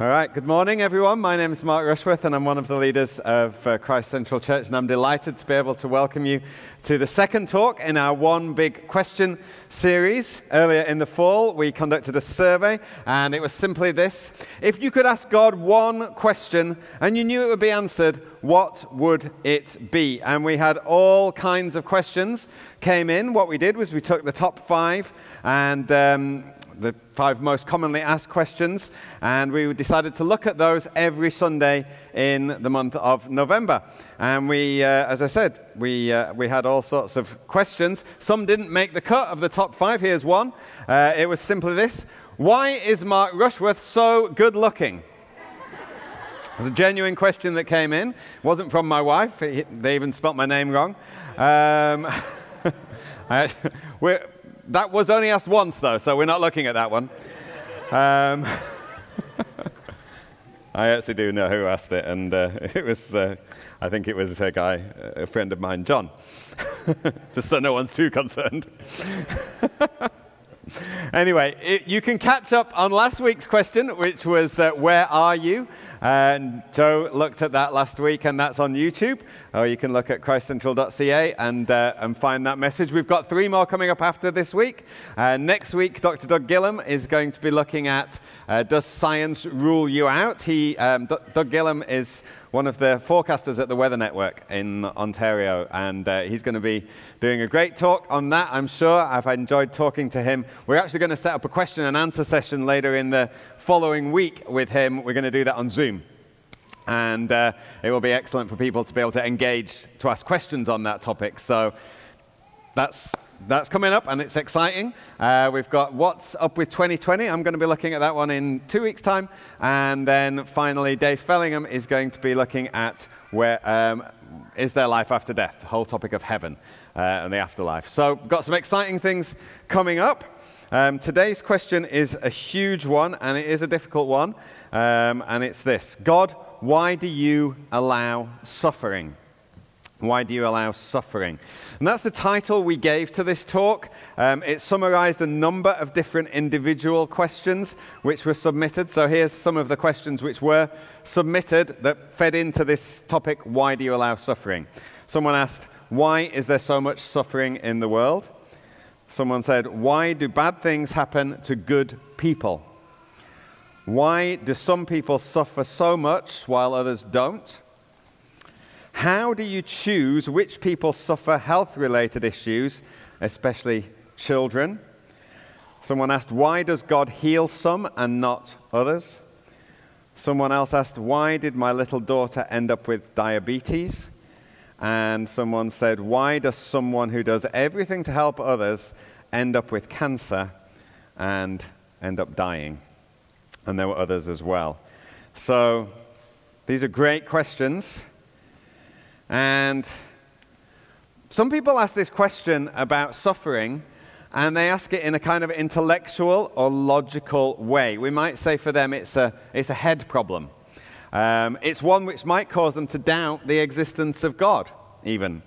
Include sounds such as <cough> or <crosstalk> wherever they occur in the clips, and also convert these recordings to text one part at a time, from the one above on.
All right, good morning, everyone. My name is Mark Rushworth, and I'm one of the leaders of uh, Christ Central Church, and I'm delighted to be able to welcome you to the second talk in our One Big Question series. Earlier in the fall, we conducted a survey, and it was simply this If you could ask God one question and you knew it would be answered, what would it be? And we had all kinds of questions came in. What we did was we took the top five and um, the five most commonly asked questions, and we decided to look at those every Sunday in the month of November. And we, uh, as I said, we, uh, we had all sorts of questions. Some didn't make the cut of the top five. Here's one. Uh, it was simply this Why is Mark Rushworth so good looking? <laughs> It's a genuine question that came in. It wasn't from my wife. They even spelt my name wrong. Um, <laughs> I, <laughs> that was only asked once, though, so we're not looking at that one. Um, <laughs> I actually do know who asked it, and uh, <laughs> it was, uh, I think it was a guy, a friend of mine, John. <laughs> Just so no one's too concerned. <laughs> anyway, it, you can catch up on last week's question, which was, uh, Where are you? And Joe looked at that last week, and that's on YouTube. Or you can look at christcentral.ca and, uh, and find that message. We've got three more coming up after this week. Uh, next week, Dr. Doug Gillham is going to be looking at uh, Does Science Rule You Out? He, um, D- Doug Gillham is one of the forecasters at the Weather Network in Ontario, and uh, he's going to be doing a great talk on that, I'm sure. I've enjoyed talking to him. We're actually going to set up a question and answer session later in the following week with him. We're going to do that on Zoom. And uh, it will be excellent for people to be able to engage, to ask questions on that topic. So that's, that's coming up and it's exciting. Uh, we've got What's Up with 2020. I'm going to be looking at that one in two weeks' time. And then finally, Dave Fellingham is going to be looking at where um, is there life after death, the whole topic of heaven uh, and the afterlife. So, got some exciting things coming up. Um, today's question is a huge one, and it is a difficult one. Um, and it's this God, why do you allow suffering? Why do you allow suffering? And that's the title we gave to this talk. Um, it summarized a number of different individual questions which were submitted. So here's some of the questions which were submitted that fed into this topic why do you allow suffering? Someone asked, why is there so much suffering in the world? Someone said, Why do bad things happen to good people? Why do some people suffer so much while others don't? How do you choose which people suffer health related issues, especially children? Someone asked, Why does God heal some and not others? Someone else asked, Why did my little daughter end up with diabetes? And someone said, Why does someone who does everything to help others end up with cancer and end up dying? And there were others as well. So these are great questions. And some people ask this question about suffering, and they ask it in a kind of intellectual or logical way. We might say for them it's a, it's a head problem. Um, it's one which might cause them to doubt the existence of God, even.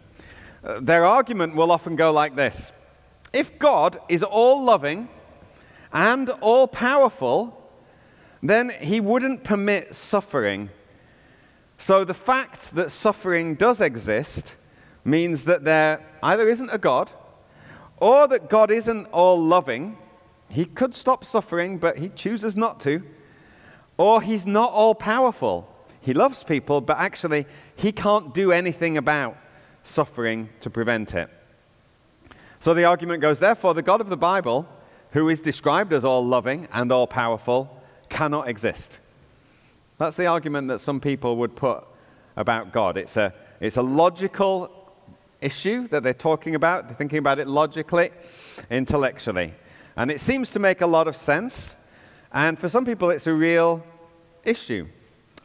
Uh, their argument will often go like this If God is all loving and all powerful, then he wouldn't permit suffering. So the fact that suffering does exist means that there either isn't a God or that God isn't all loving. He could stop suffering, but he chooses not to. Or he's not all powerful. He loves people, but actually, he can't do anything about suffering to prevent it. So the argument goes therefore, the God of the Bible, who is described as all loving and all powerful, cannot exist. That's the argument that some people would put about God. It's a, it's a logical issue that they're talking about, they're thinking about it logically, intellectually. And it seems to make a lot of sense. And for some people, it's a real issue.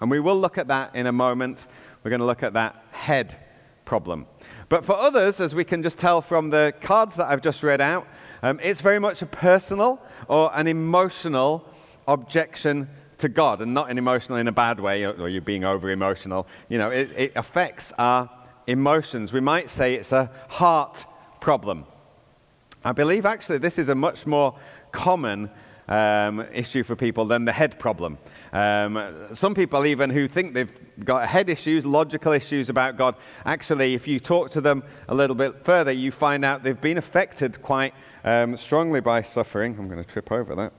And we will look at that in a moment. We're going to look at that head problem. But for others, as we can just tell from the cards that I've just read out, um, it's very much a personal or an emotional objection to God, and not an emotional in a bad way, or, or you being over emotional. You know, it, it affects our emotions. We might say it's a heart problem. I believe actually this is a much more common um, issue for people than the head problem. Um, some people, even who think they've got head issues, logical issues about God, actually, if you talk to them a little bit further, you find out they've been affected quite um, strongly by suffering. I'm going to trip over that.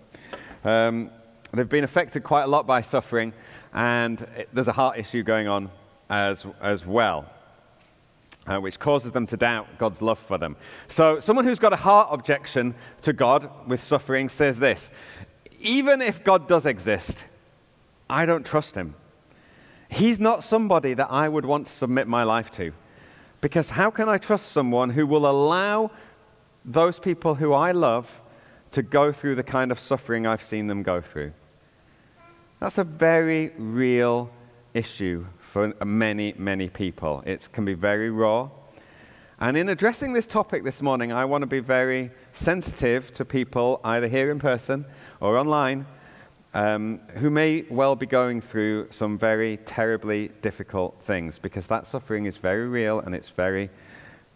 Um, they've been affected quite a lot by suffering, and it, there's a heart issue going on as, as well. Uh, which causes them to doubt God's love for them. So, someone who's got a heart objection to God with suffering says this Even if God does exist, I don't trust him. He's not somebody that I would want to submit my life to. Because how can I trust someone who will allow those people who I love to go through the kind of suffering I've seen them go through? That's a very real issue for many, many people. It can be very raw. And in addressing this topic this morning, I want to be very sensitive to people, either here in person or online, um, who may well be going through some very terribly difficult things because that suffering is very real and it's very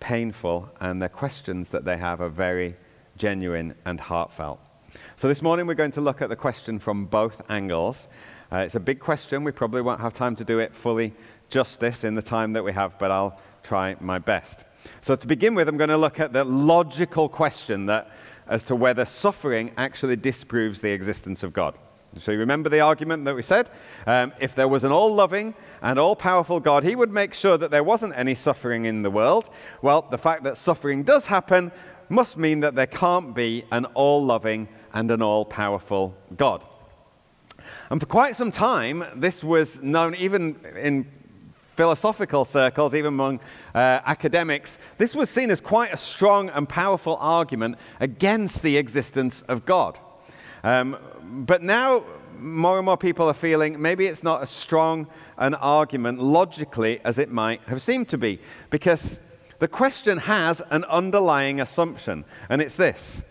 painful, and the questions that they have are very genuine and heartfelt. So, this morning we're going to look at the question from both angles. Uh, it's a big question. We probably won't have time to do it fully justice in the time that we have, but I'll try my best. So, to begin with, I'm going to look at the logical question that, as to whether suffering actually disproves the existence of God. So you remember the argument that we said? Um, if there was an all loving and all powerful God, he would make sure that there wasn't any suffering in the world. Well, the fact that suffering does happen must mean that there can't be an all loving and an all powerful God. And for quite some time, this was known even in philosophical circles, even among uh, academics. This was seen as quite a strong and powerful argument against the existence of God. Um, but now more and more people are feeling maybe it's not as strong an argument logically as it might have seemed to be. Because the question has an underlying assumption, and it's this.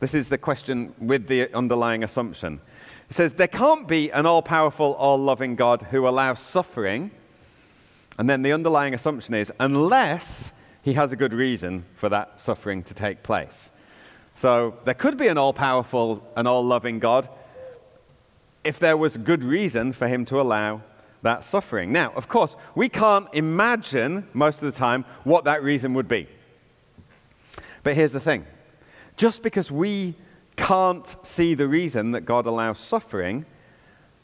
This is the question with the underlying assumption. It says, There can't be an all powerful, all loving God who allows suffering. And then the underlying assumption is, unless he has a good reason for that suffering to take place. So there could be an all powerful and all loving God if there was good reason for him to allow that suffering. Now, of course, we can't imagine most of the time what that reason would be. But here's the thing just because we can't see the reason that God allows suffering,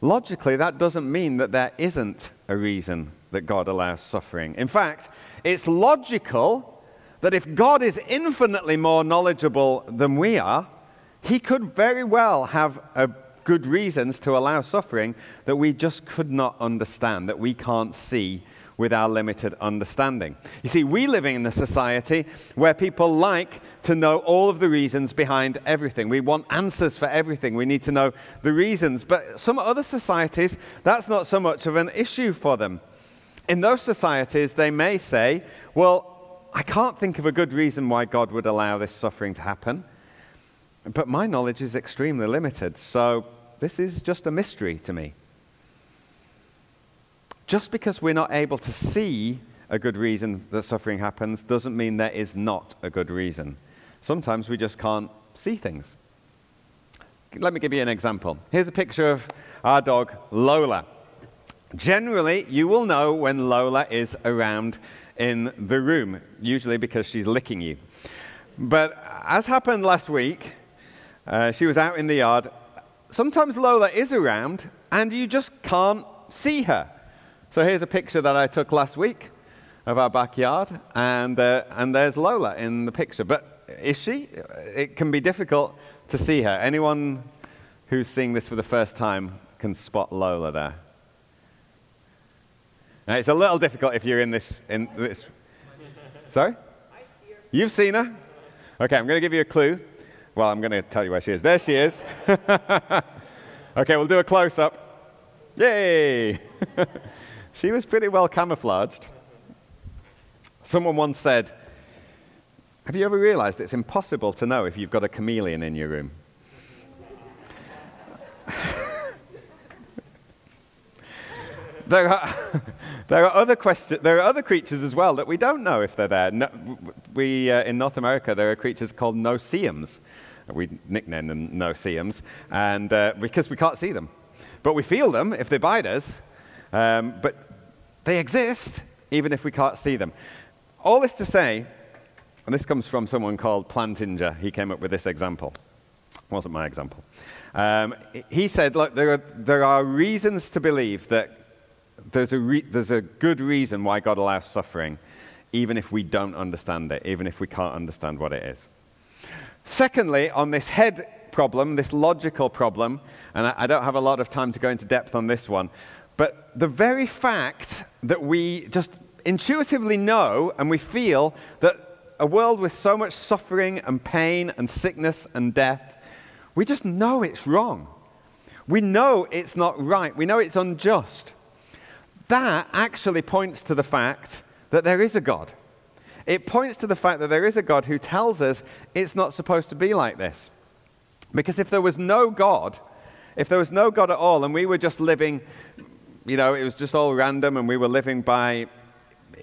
logically, that doesn't mean that there isn't a reason that God allows suffering. In fact, it's logical that if God is infinitely more knowledgeable than we are, he could very well have good reasons to allow suffering that we just could not understand, that we can't see with our limited understanding. You see, we live in a society where people like to know all of the reasons behind everything. We want answers for everything. We need to know the reasons. But some other societies, that's not so much of an issue for them. In those societies, they may say, well, I can't think of a good reason why God would allow this suffering to happen. But my knowledge is extremely limited. So this is just a mystery to me. Just because we're not able to see a good reason that suffering happens doesn't mean there is not a good reason. Sometimes we just can't see things. Let me give you an example. Here's a picture of our dog, Lola. Generally, you will know when Lola is around in the room, usually because she's licking you. But as happened last week, uh, she was out in the yard sometimes Lola is around and you just can't see her. So here's a picture that I took last week of our backyard, and, uh, and there's Lola in the picture. But is she? It can be difficult to see her. Anyone who's seeing this for the first time can spot Lola there. Now, it's a little difficult if you're in this. In this. Sorry? You've seen her? Okay, I'm going to give you a clue. Well, I'm going to tell you where she is. There she is. <laughs> okay, we'll do a close up. Yay! <laughs> she was pretty well camouflaged. Someone once said, Have you ever realized it's impossible to know if you've got a chameleon in your room? <laughs> there, are, <laughs> there, are other question, there are other creatures as well that we don't know if they're there. No, we, uh, in North America, there are creatures called no-see-ums We nickname them no-see-ums, and uh, because we can't see them. But we feel them if they bite us, um, but they exist even if we can't see them. All this to say, and this comes from someone called Plantinga. He came up with this example. It wasn't my example. Um, he said, look, there are, there are reasons to believe that there's a, re- there's a good reason why God allows suffering, even if we don't understand it, even if we can't understand what it is. Secondly, on this head problem, this logical problem, and I, I don't have a lot of time to go into depth on this one, but the very fact that we just intuitively know and we feel that a world with so much suffering and pain and sickness and death, we just know it's wrong. We know it's not right. We know it's unjust. That actually points to the fact that there is a God. It points to the fact that there is a God who tells us it's not supposed to be like this. Because if there was no God, if there was no God at all, and we were just living, you know, it was just all random, and we were living by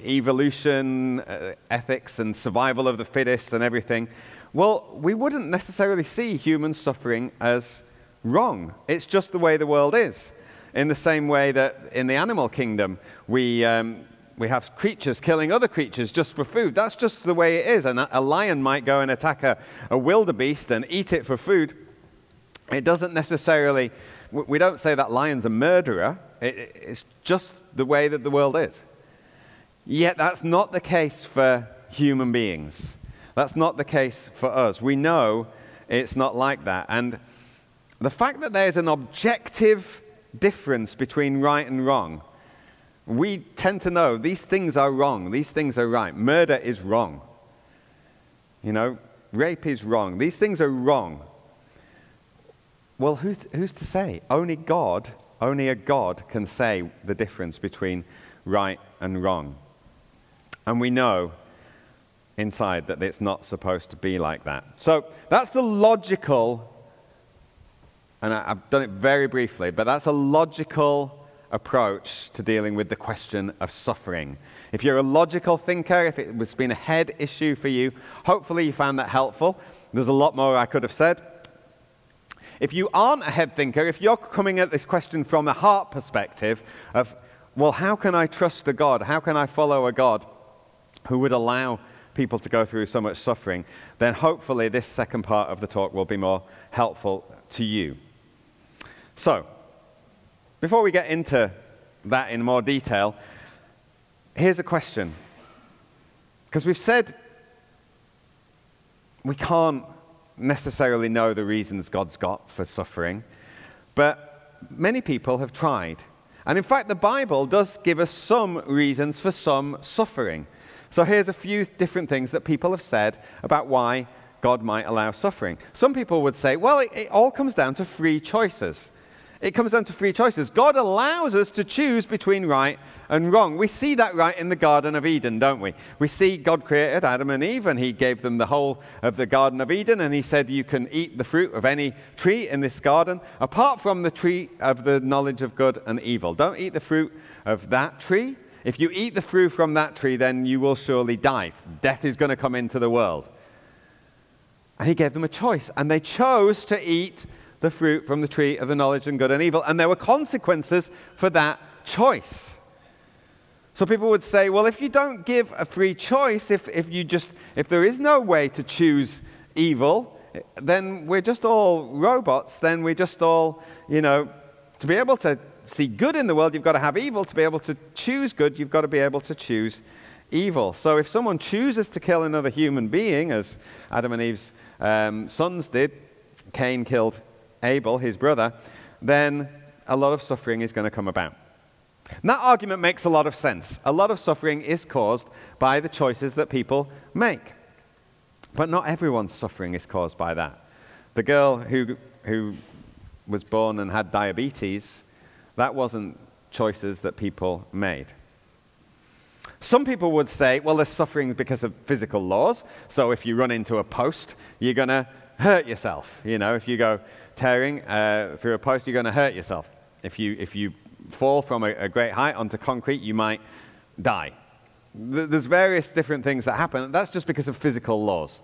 evolution, uh, ethics, and survival of the fittest and everything, well, we wouldn't necessarily see human suffering as wrong. It's just the way the world is. In the same way that in the animal kingdom, we, um, we have creatures killing other creatures just for food. That's just the way it is. And a, lion might go and attack a, a wildebeest and eat it for food. It doesn't necessarily, we don't say that lion's a murderer. It, it's just the way that the world is. Yet that's not the case for human beings. That's not the case for us. We know it's not like that. And the fact that there's an objective difference between right and wrong, we tend to know these things are wrong, these things are right. Murder is wrong. You know, rape is wrong. These things are wrong. Well, who's, who's to say? Only God, only a God can say the difference between right and wrong. And we know inside that it's not supposed to be like that. So that's the logical, and I, have done it very briefly, but that's a logical approach to dealing with the question of suffering. If you're a logical thinker, if it has been a head issue for you, hopefully you found that helpful. There's a lot more I could have said. If you aren't a head thinker, if you're coming at this question from a heart perspective of, well, how can I trust a God? How can I follow a God? who would allow people to go through so much suffering, then hopefully this second part of the talk will be more helpful to you. So, before we get into that in more detail, here's a question. Because we've said we can't necessarily know the reasons God's got for suffering, but many people have tried. And in fact, the Bible does give us some reasons for some suffering. So here's a few different things that people have said about why God might allow suffering. Some people would say, well, it, it all comes down to free choices. It comes down to free choices. God allows us to choose between right and wrong. We see that right in the Garden of Eden, don't we? We see God created Adam and Eve, and He gave them the whole of the Garden of Eden, and He said, You can eat the fruit of any tree in this garden, apart from the tree of the knowledge of good and evil. Don't eat the fruit of that tree. If you eat the fruit from that tree, then you will surely die. Death is going to come into the world. And he gave them a choice, and they chose to eat the fruit from the tree of the knowledge of good and evil, and there were consequences for that choice. So people would say, well, if you don't give a free choice, if, if, you just, if there is no way to choose evil, then we're just all robots, then we're just all, you know, to be able to see good in the world, you've got to have evil. To be able to choose good, you've got to be able to choose evil. So if someone chooses to kill another human being, as Adam and Eve's um, sons did, Cain killed Abel, his brother, then a lot of suffering is going to come about. And that argument makes a lot of sense. A lot of suffering is caused by the choices that people make. But not everyone's suffering is caused by that. The girl who, who was born and had diabetes that wasn't choices that people made. Some people would say, well, there's suffering because of physical laws. So if you run into a post, you're going to hurt yourself. You know, if you go tearing uh, through a post, you're going to hurt yourself. If you, if you fall from a, a great height onto concrete, you might die. There's various different things that happen. That's just because of physical laws.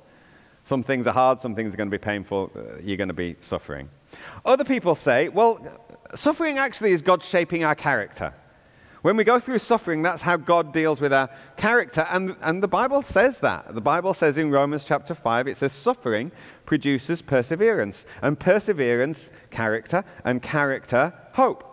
Some things are hard, some things are going to be painful, uh, you're going to be suffering. Other people say, well, suffering actually is God shaping our character. When we go through suffering, that's how God deals with our character. And, and the Bible says that. The Bible says in Romans chapter 5, it says, suffering produces perseverance, and perseverance, character, and character, hope.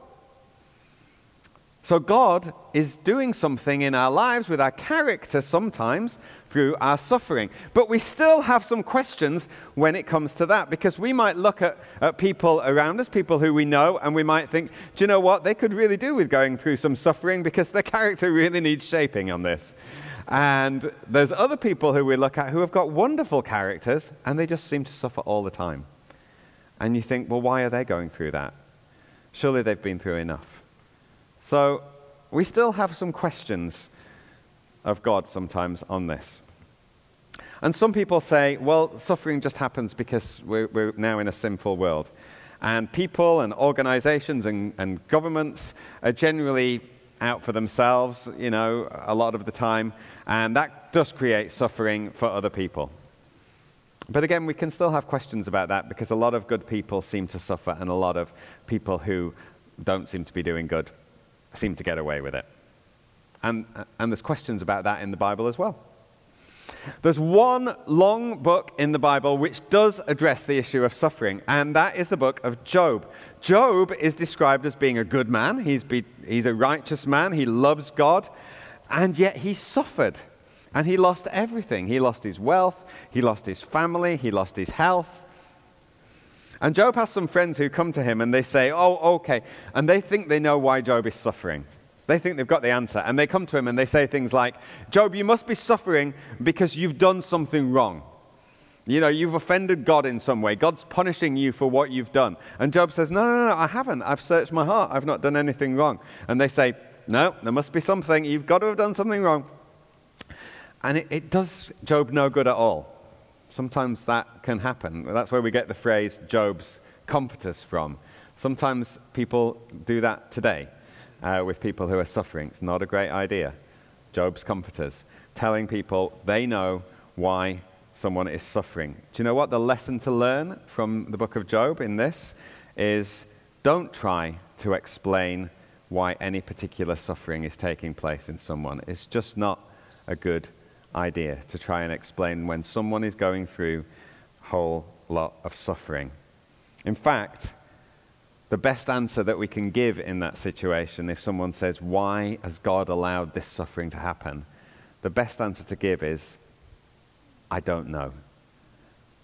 So God is doing something in our lives with our character sometimes through our suffering. But we still have some questions when it comes to that because we might look at, at people around us, people who we know, and we might think, do you know what? They could really do with going through some suffering because their <laughs> character really needs shaping on this. And there's other people who we look at who have got wonderful characters and they just seem to suffer all the time. And you think, well, why are they going through that? Surely they've been through enough. So we still have some questions of God sometimes on this. And some people say, well, suffering just happens because we're, we're now in a sinful world. And people and organizations and, and governments are generally out for themselves, you know, a lot of the time. And that does create suffering for other people. But again, we can still have questions about that because a lot of good people seem to suffer and a lot of people who don't seem to be doing good seem to get away with it. And, and there's questions about that in the Bible as well. There's one long book in the Bible which does address the issue of suffering, and that is the book of Job. Job is described as being a good man, he's, be, he's a righteous man, he loves God, and yet he suffered. And he lost everything. He lost his wealth, he lost his family, he lost his health. And Job has some friends who come to him and they say, Oh, okay. And they think they know why Job is suffering. They think they've got the answer. And they come to him and they say things like, Job, you must be suffering because you've done something wrong. You know, you've offended God in some way. God's punishing you for what you've done. And Job says, No, no, no, I haven't. I've searched my heart. I've not done anything wrong. And they say, No, there must be something. You've got to have done something wrong. And it, it does Job no good at all. Sometimes that can happen. That's where we get the phrase Job's comforters from. Sometimes people do that today uh, with people who are suffering. It's not a great idea. Job's comforters, telling people they know why someone is suffering. Do you know what the lesson to learn from the book of Job in this is? Don't try to explain why any particular suffering is taking place in someone. It's just not a good idea to try and explain when someone is going through a whole lot of suffering. In fact, the best answer that we can give in that situation, if someone says, Why has God allowed this suffering to happen? The best answer to give is, I don't know.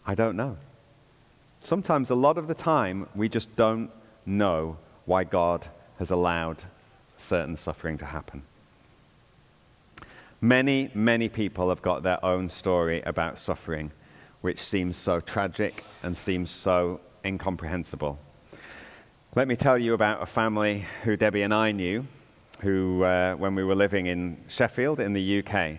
I don't know. Sometimes, a lot of the time, we just don't know why God has allowed certain suffering to happen. Many, many people have got their own story about suffering, which seems so tragic and seems so incomprehensible. Let me tell you about a family who Debbie and I knew, who, uh, when we were living in Sheffield in the UK,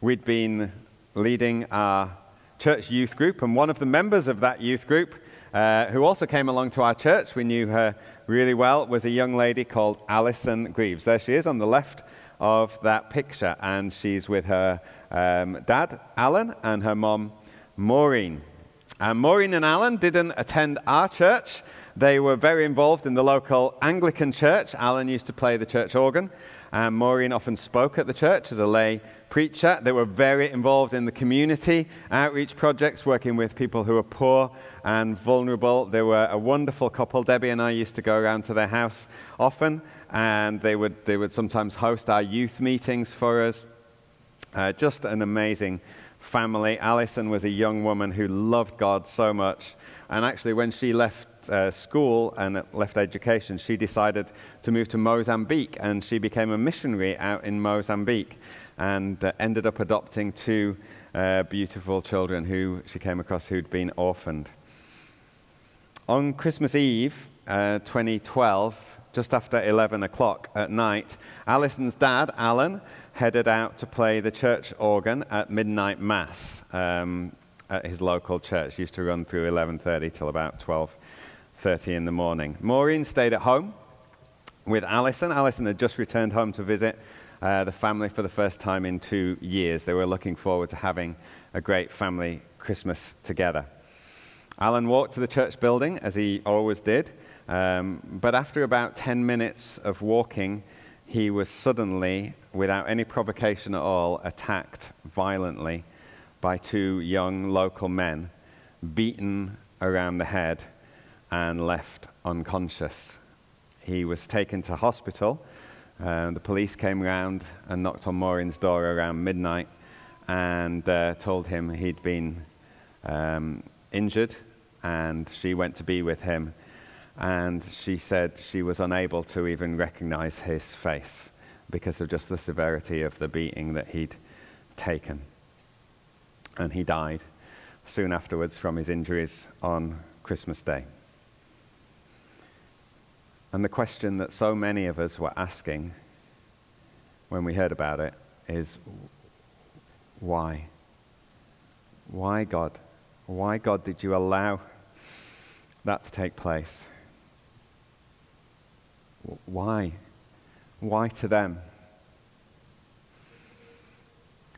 we'd been leading our church youth group, and one of the members of that youth group, uh, who also came along to our church, we knew her really well, was a young lady called Alison Greaves. There she is on the left of that picture, and she's with her um, dad, Alan, and her mom, Maureen. And Maureen and Alan didn't attend our church. They were very involved in the local Anglican church. Alan used to play the church organ, and Maureen often spoke at the church as a lay preacher. They were very involved in the community outreach projects, working with people who are poor and vulnerable. They were a wonderful couple. Debbie and I used to go around to their house often and they would, they would sometimes host our youth meetings for us. Uh, just an amazing family. Alison was a young woman who loved God so much. And actually, when she left uh, school and left education, she decided to move to Mozambique. And she became a missionary out in Mozambique and uh, ended up adopting two uh, beautiful children who she came across who'd been orphaned. On Christmas Eve, uh, 2012, just after 11 o'clock at night, Alison's dad, Alan, headed out to play the church organ at midnight mass um, at his local church. Used to run through 11:30 till about 12:30 in the morning. Maureen stayed at home with Alison. Alison had just returned home to visit uh, the family for the first time in two years. They were looking forward to having a great family Christmas together. Alan walked to the church building, as he always did, um, but after about 10 minutes of walking, he was suddenly, without any provocation at all, attacked violently by two young local men, beaten around the head and left unconscious. He was taken to hospital. Uh, the police came round and knocked on Maureen's door around midnight and uh, told him he'd been um, injured and she went to be with him and she said she was unable to even recognize his face because of just the severity of the beating that he'd taken. And he died soon afterwards from his injuries on Christmas Day. And the question that so many of us were asking when we heard about it is why? Why, God? Why, God, did you allow that to take place? Why? Why to them?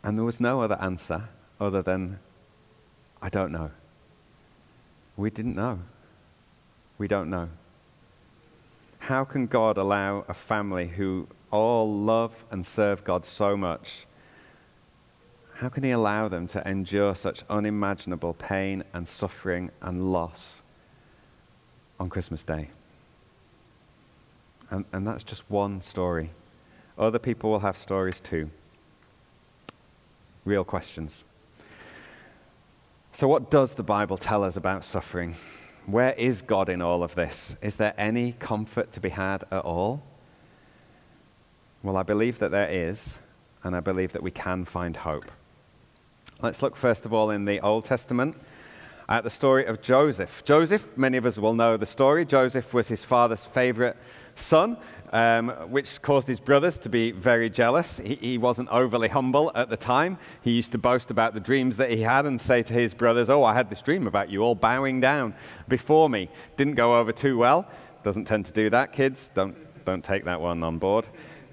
And there was no other answer other than, I don't know. We didn't know. We don't know. How can God allow a family who all love and serve God so much? How can He allow them to endure such unimaginable pain and suffering and loss on Christmas Day? And, and that's just one story. Other people will have stories too. Real questions. So, what does the Bible tell us about suffering? Where is God in all of this? Is there any comfort to be had at all? Well, I believe that there is, and I believe that we can find hope. Let's look first of all in the Old Testament at the story of Joseph. Joseph, many of us will know the story. Joseph was his father's favorite son, um, which caused his brothers to be very jealous. He, he, wasn't overly humble at the time. He used to boast about the dreams that he had and say to his brothers, Oh, I had this dream about you all bowing down before me. Didn't go over too well. Doesn't tend to do that, kids. Don't, don't take that one on board.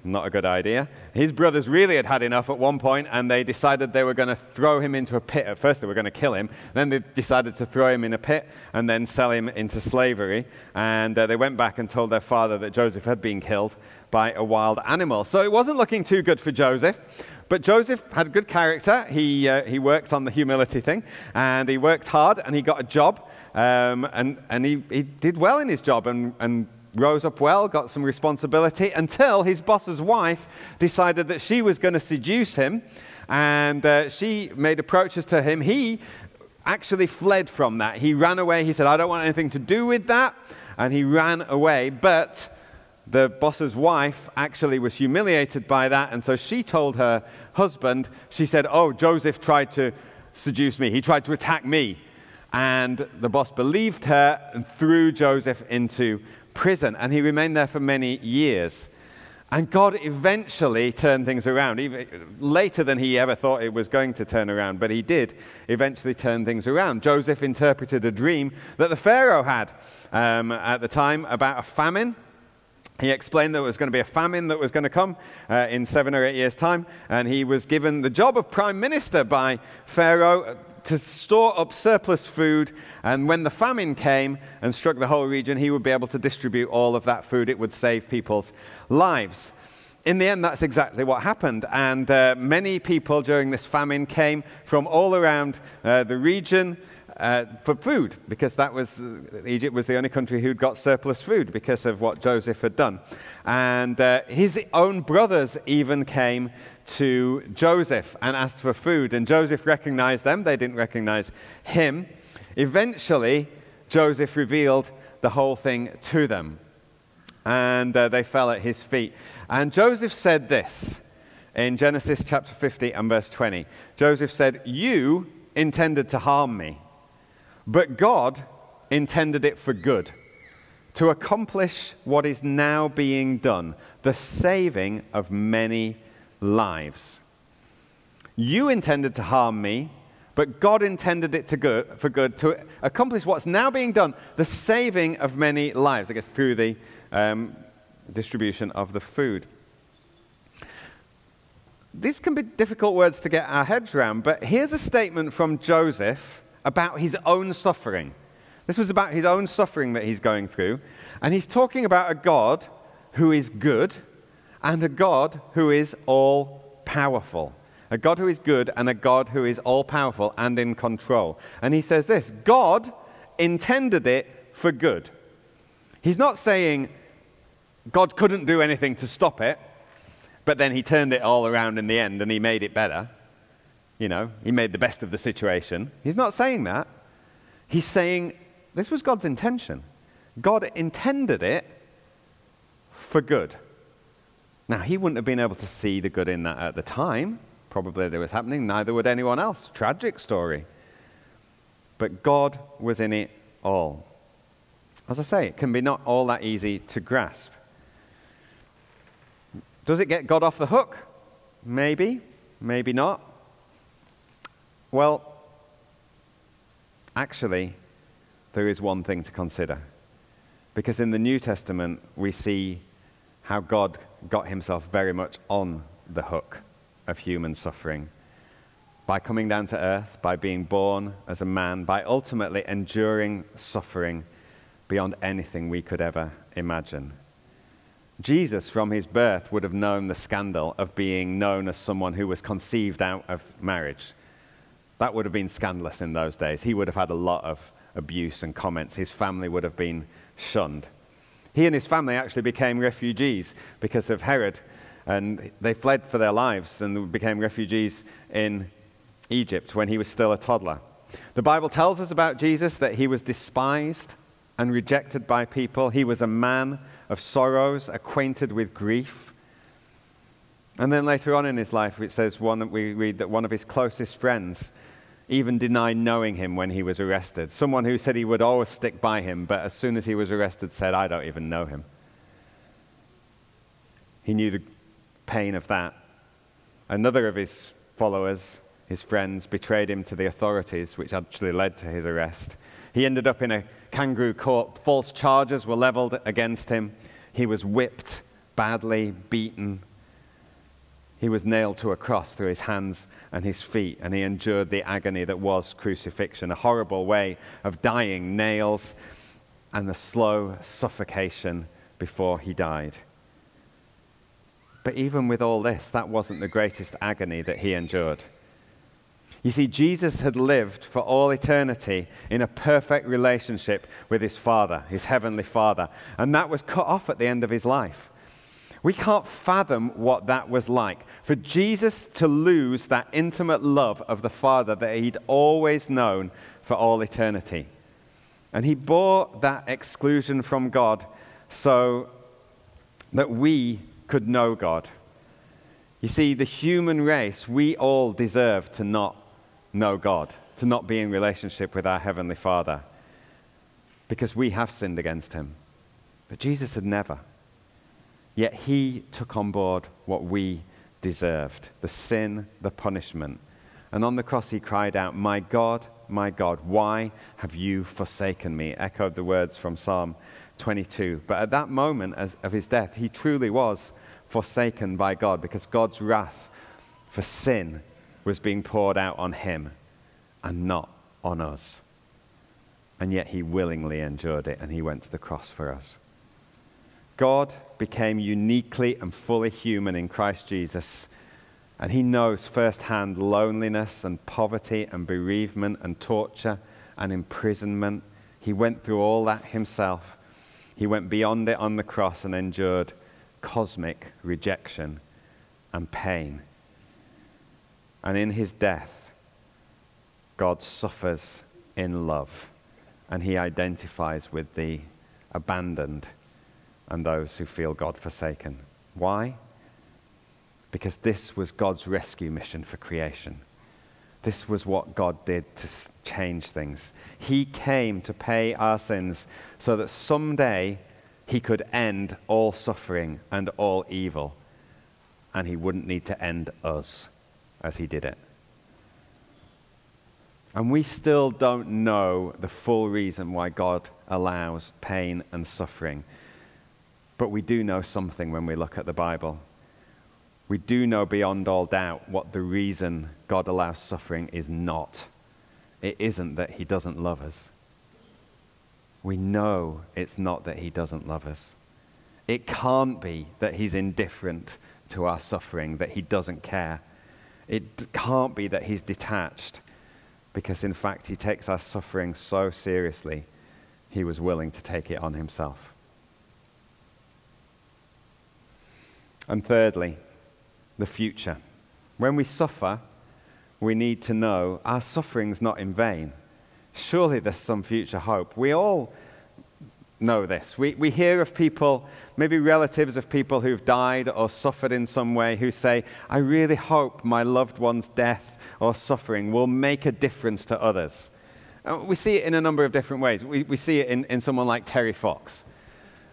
Not a good idea. His brothers really had had enough at one point, and they decided they were going to throw him into a pit. At first, they were going to kill him. Then they decided to throw him in a pit and then sell him into slavery. And uh, they went back and told their father that Joseph had been killed by a wild animal. So it wasn't looking too good for Joseph. But Joseph had good character. He, uh, he worked on the humility thing, and he worked hard, and he got a job. Um, and and he, he did well in his job and, and rose up well, got some responsibility, until his boss's wife decided that she was going to seduce him. And uh, she made approaches to him. He actually fled from that. He ran away. He said, I don't want anything to do with that. And he ran away. But the boss's wife actually was humiliated by that. And so she told her husband, she said, Oh, Joseph tried to seduce me. He tried to attack me. And the boss believed her and threw Joseph into prison, and he remained there for many years. And God eventually turned things around, even later than he ever thought it was going to turn around, but he did eventually turn things around. Joseph interpreted a dream that the Pharaoh had um, at the time about a famine. He explained there was going to be a famine that was going to come uh, in seven or eight years' time, and he was given the job of prime minister by Pharaoh to store up surplus food, and when the famine came and struck the whole region, he would be able to distribute all of that food. It would save people's lives. In the end, that's exactly what happened. And uh, many people during this famine came from all around uh, the region uh, for food, because that was, uh, Egypt was the only country who'd got surplus food because of what Joseph had done. And uh, his own brothers even came to Joseph and asked for food. And Joseph recognized them, they didn't recognize him. Eventually, Joseph revealed the whole thing to them. And uh, they fell at his feet. And Joseph said this in Genesis chapter 50 and verse 20. Joseph said, You intended to harm me, but God intended it for good, to accomplish what is now being done, the saving of many lives. You intended to harm me, but God intended it to good, for good to accomplish what's now being done the saving of many lives, I guess, through the um, distribution of the food. These can be difficult words to get our heads around, but here's a statement from Joseph about his own suffering. This was about his own suffering that he's going through. And he's talking about a God who is good and a God who is all powerful. A God who is good and a God who is all powerful and in control. And he says this God intended it for good. He's not saying God couldn't do anything to stop it, but then he turned it all around in the end and he made it better. You know, he made the best of the situation. He's not saying that. He's saying this was God's intention. God intended it for good. Now, he wouldn't have been able to see the good in that at the time. Probably that was happening. Neither would anyone else. Tragic story. But God was in it all. As I say, it can be not all that easy to grasp. Does it get God off the hook? Maybe, maybe not. Well, actually, there is one thing to consider. Because in the New Testament, we see how God got himself very much on the hook of human suffering by coming down to earth, by being born as a man, by ultimately enduring suffering beyond anything we could ever imagine. Jesus, from his birth, would have known the scandal of being known as someone who was conceived out of marriage. That would have been scandalous in those days. He would have had a lot of abuse and comments. His family would have been shunned. He and his family actually became refugees because of Herod, and they fled for their lives and became refugees in Egypt when he was still a toddler. The Bible tells us about Jesus that he was despised and rejected by people. He was a man of sorrows, acquainted with grief. And then later on in his life, it says one, that we read that one of his closest friends even denied knowing him when he was arrested. Someone who said he would always stick by him, but as soon as he was arrested, said, I don't even know him. He knew the pain of that. Another of his followers, his friends, betrayed him to the authorities, which actually led to his arrest. He ended up in a kangaroo court. False charges were leveled against him. He was whipped badly, beaten, he was nailed to a cross through his hands and his feet, and he endured the agony that was crucifixion, a horrible way of dying, nails and the slow suffocation before he died. But even with all this, that wasn't the greatest agony that he endured. You see, Jesus had lived for all eternity in a perfect relationship with his Father, his heavenly Father, and that was cut off at the end of his life. We can't fathom what that was like. For Jesus to lose that intimate love of the Father that he'd always known for all eternity. And he bore that exclusion from God so that we could know God. You see, the human race, we all deserve to not know God, to not be in relationship with our Heavenly Father, because we have sinned against Him. But Jesus had never. Yet he took on board what we deserved the sin, the punishment. And on the cross he cried out, My God, my God, why have you forsaken me? Echoed the words from Psalm 22. But at that moment of his death, he truly was forsaken by God because God's wrath for sin was being poured out on him and not on us. And yet he willingly endured it and he went to the cross for us. God became uniquely and fully human in Christ Jesus. And he knows firsthand loneliness and poverty and bereavement and torture and imprisonment. He went through all that himself. He went beyond it on the cross and endured cosmic rejection and pain. And in his death, God suffers in love and he identifies with the abandoned and those who feel God forsaken. Why? Because this was God's rescue mission for creation. This was what God did to change things. He came to pay our sins so that someday he could end all suffering and all evil, and he wouldn't need to end us as he did it. And we still don't know the full reason why God allows pain and suffering. But we do know something when we look at the Bible. We do know beyond all doubt what the reason God allows suffering is not. it isn't that he doesn't love us. We know it's not that he doesn't love us. It can't be that he's indifferent to our suffering, that he doesn't care. It can't be that he's detached, because in fact, he takes our suffering so seriously, he was willing to take it on himself. And thirdly, the future. When we suffer, we need to know our suffering's not in vain. Surely there's some future hope. We all know this. We, we hear of people, maybe relatives of people who've died or suffered in some way, who say, I really hope my loved one's death or suffering will make a difference to others. Uh, we see it in a number of different ways. We, we see it in, in someone like Terry Fox,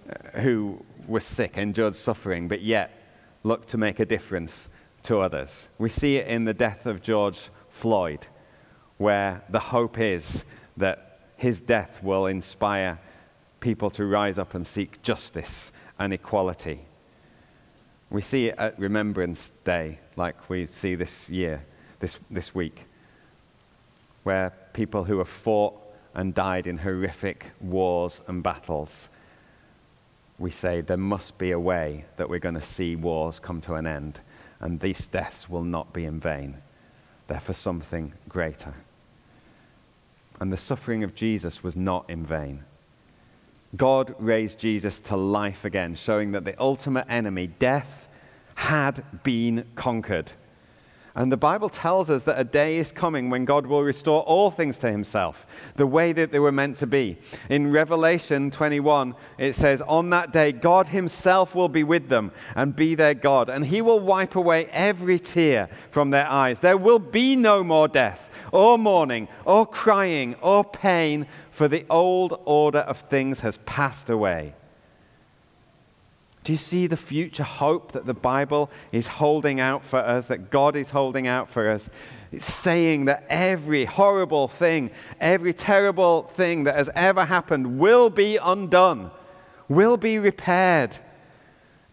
uh, who was sick, endured suffering, but yet looked to make a difference to others. We see it in the death of George Floyd, where the hope is that his death will inspire people to rise up and seek justice and equality. We see it at Remembrance Day, like we see this year, this, this week, where people who have fought and died in horrific wars and battles, we say there must be a way that we're going to see wars come to an end, and these deaths will not be in vain. They're for something greater. And the suffering of Jesus was not in vain. God raised Jesus to life again, showing that the ultimate enemy, death, had been conquered. And the Bible tells us that a day is coming when God will restore all things to himself, the way that they were meant to be. In Revelation 21, it says, On that day, God himself will be with them and be their God, and he will wipe away every tear from their eyes. There will be no more death, or mourning, or crying, or pain, for the old order of things has passed away. Do you see the future hope that the Bible is holding out for us, that God is holding out for us? It's saying that every horrible thing, every terrible thing that has ever happened will be undone, will be repaired.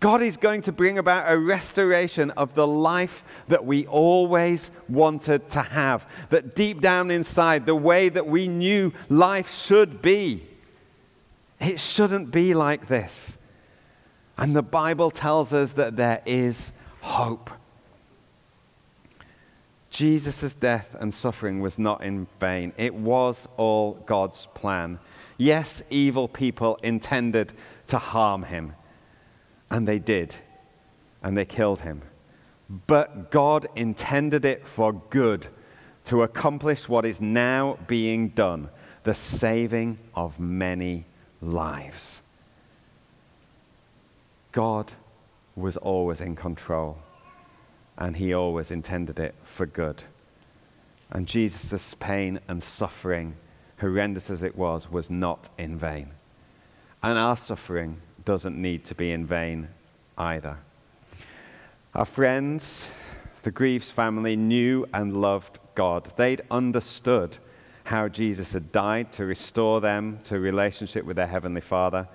God is going to bring about a restoration of the life that we always wanted to have. That deep down inside, the way that we knew life should be, it shouldn't be like this. And the Bible tells us that there is hope. Jesus' death and suffering was not in vain, it was all God's plan. Yes, evil people intended to harm him, and they did, and they killed him. But God intended it for good to accomplish what is now being done the saving of many lives. God was always in control, and he always intended it for good. And Jesus' pain and suffering, horrendous as it was, was not in vain. And our suffering doesn't need to be in vain either. Our friends, the Greaves family, knew and loved God. They'd understood how Jesus had died to restore them to relationship with their Heavenly Father.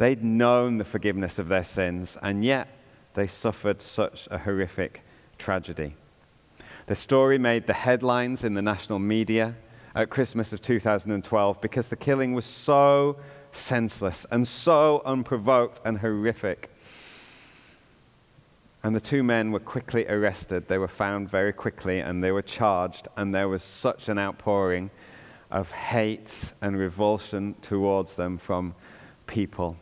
They'd known the forgiveness of their sins, and yet they suffered such a horrific tragedy. The story made the headlines in the national media at Christmas of 2012 because the killing was so senseless and so unprovoked and horrific. And the two men were quickly arrested. They were found very quickly and they were charged, and there was such an outpouring of hate and revulsion towards them from people.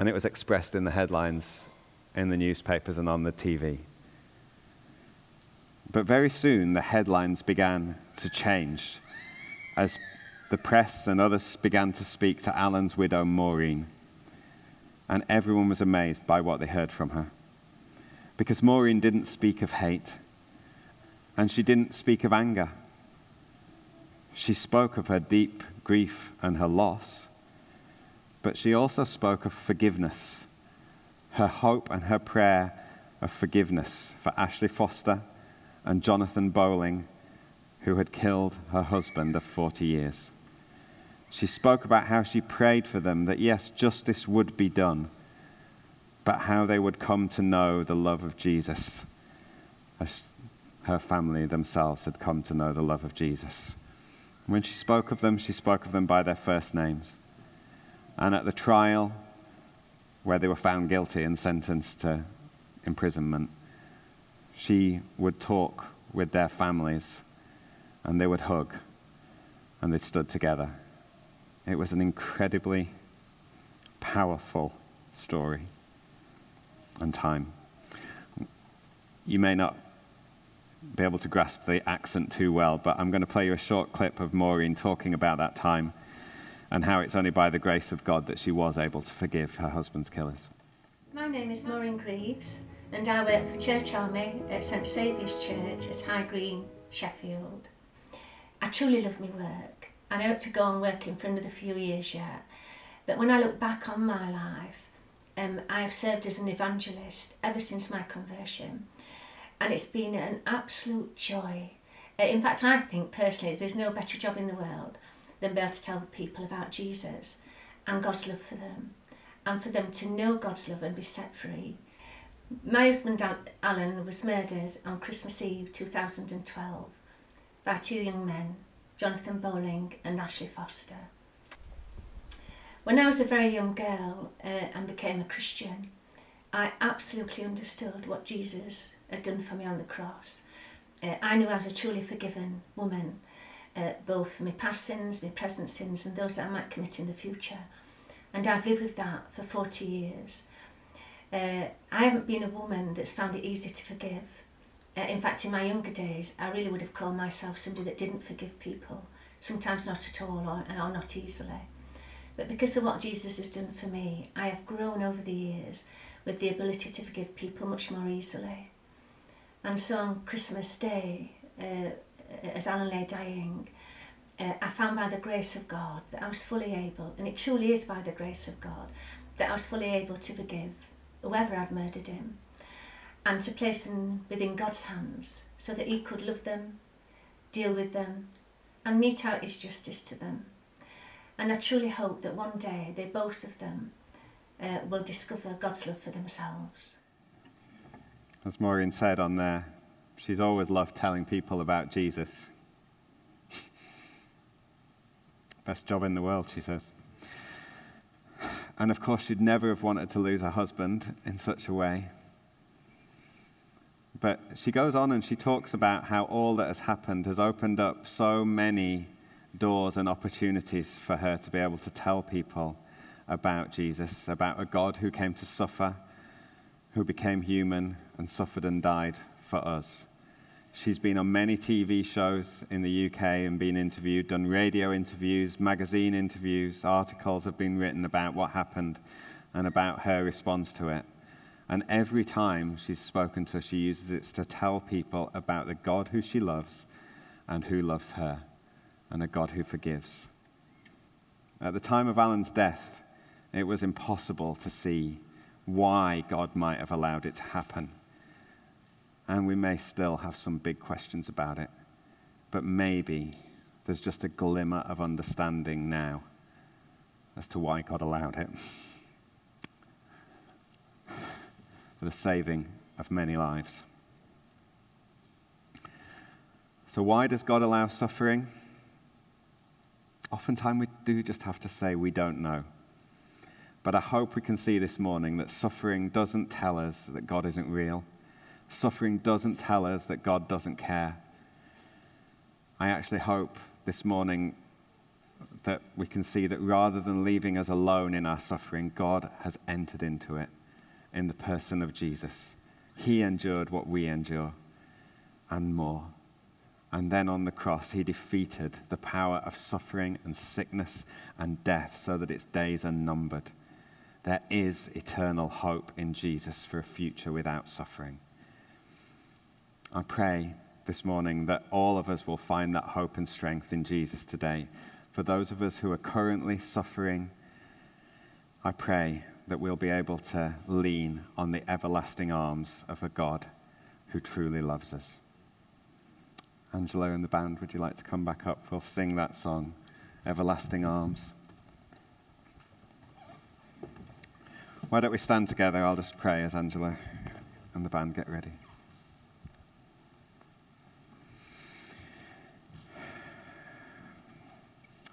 And it was expressed in the headlines in the newspapers and on the TV. But very soon the headlines began to change as the press and others began to speak to Alan's widow, Maureen. And everyone was amazed by what they heard from her. Because Maureen didn't speak of hate, and she didn't speak of anger. She spoke of her deep grief and her loss but she also spoke of forgiveness, her hope and her prayer of forgiveness for Ashley Foster and Jonathan Bowling, who had killed her husband of 40 years. She spoke about how she prayed for them that, yes, justice would be done, but how they would come to know the love of Jesus as her family themselves had come to know the love of Jesus. When she spoke of them, she spoke of them by their first names. And at the trial, where they were found guilty and sentenced to imprisonment, she would talk with their families and they would hug and they stood together. It was an incredibly powerful story and time. You may not be able to grasp the accent too well, but I'm going to play you a short clip of Maureen talking about that time and how it's only by the grace of God that she was able to forgive her husband's killers. My name is Maureen Greaves, and I work for Church Army at St Saviour's Church at High Green, Sheffield. I truly love my work, and I hope to go on working for another few years yet. But when I look back on my life, um, I have served as an evangelist ever since my conversion and it's been an absolute joy. Uh, in fact, I think personally there's no better job in the world than be able to tell people about Jesus and God's love for them and for them to know God's love and be set free. My husband Alan was murdered on Christmas Eve 2012 by two young men, Jonathan Bowling and Ashley Foster. When I was a very young girl uh, and became a Christian, I absolutely understood what Jesus had done for me on the cross. Uh, I knew I was a truly forgiven woman, uh, both my past sins, my present sins, and those that I might commit in the future. And I've lived with that for 40 years. Uh, I haven't been a woman that's found it easy to forgive. Uh, in fact, in my younger days, I really would have called myself somebody that didn't forgive people, sometimes not at all or, or not easily. But because of what Jesus has done for me, I have grown over the years with the ability to forgive people much more easily. And so on Christmas Day, uh, as Alan lay dying, uh, I found by the grace of God that I was fully able, and it truly is by the grace of God, that I was fully able to forgive whoever had murdered him and to place them within God's hands so that He could love them, deal with them, and mete out His justice to them. And I truly hope that one day they both of them uh, will discover God's love for themselves. As Maureen said on there, she's always loved telling people about Jesus. <laughs> Best job in the world, she says. And of course, she'd never have wanted to lose her husband in such a way. But she goes on and she talks about how all that has happened has opened up so many doors and opportunities for her to be able to tell people about Jesus, about a God who came to suffer, who became human and suffered and died for us. She's been on many TV shows in the UK and been interviewed, done radio interviews, magazine interviews, articles have been written about what happened and about her response to it. And every time she's spoken to us, she uses it to tell people about the God who she loves and who loves her, and a God who forgives. At the time of Alan's death, it was impossible to see why God might have allowed it to happen. And we may still have some big questions about it. But maybe there's just a glimmer of understanding now as to why God allowed it. For the saving of many lives. So, why does God allow suffering? Oftentimes we do just have to say we don't know. But I hope we can see this morning that suffering doesn't tell us that God isn't real. Suffering doesn't tell us that God doesn't care. I actually hope this morning that we can see that rather than leaving us alone in our suffering, God has entered into it in the person of Jesus. He endured what we endure and more. And then on the cross, he defeated the power of suffering and sickness and death so that its days are numbered there is eternal hope in Jesus for a future without suffering. I pray this morning that all of us will find that hope and strength in Jesus today. For those of us who are currently suffering, I pray that we'll be able to lean on the everlasting arms of a God who truly loves us. Angelo and the band, would you like to come back up? We'll sing that song, Everlasting Arms. Why don't we stand together? I'll just pray as Angela and the band get ready.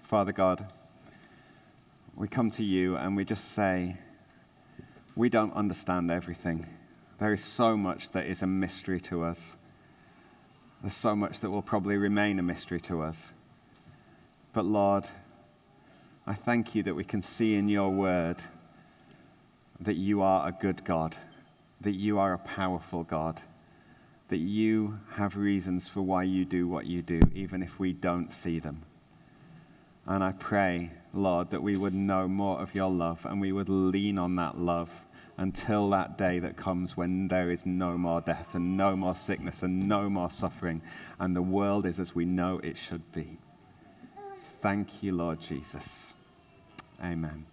Father God, we come to you and we just say, we don't understand everything. There is so much that is a mystery to us. There's so much that will probably remain a mystery to us. But Lord, I thank you that we can see in your word that you are a good God, that you are a powerful God, that you have reasons for why you do what you do, even if we don't see them. And I pray, Lord, that we would know more of your love and we would lean on that love until that day that comes when there is no more death and no more sickness and no more suffering, and the world is as we know it should be. Thank you, Lord Jesus. Amen.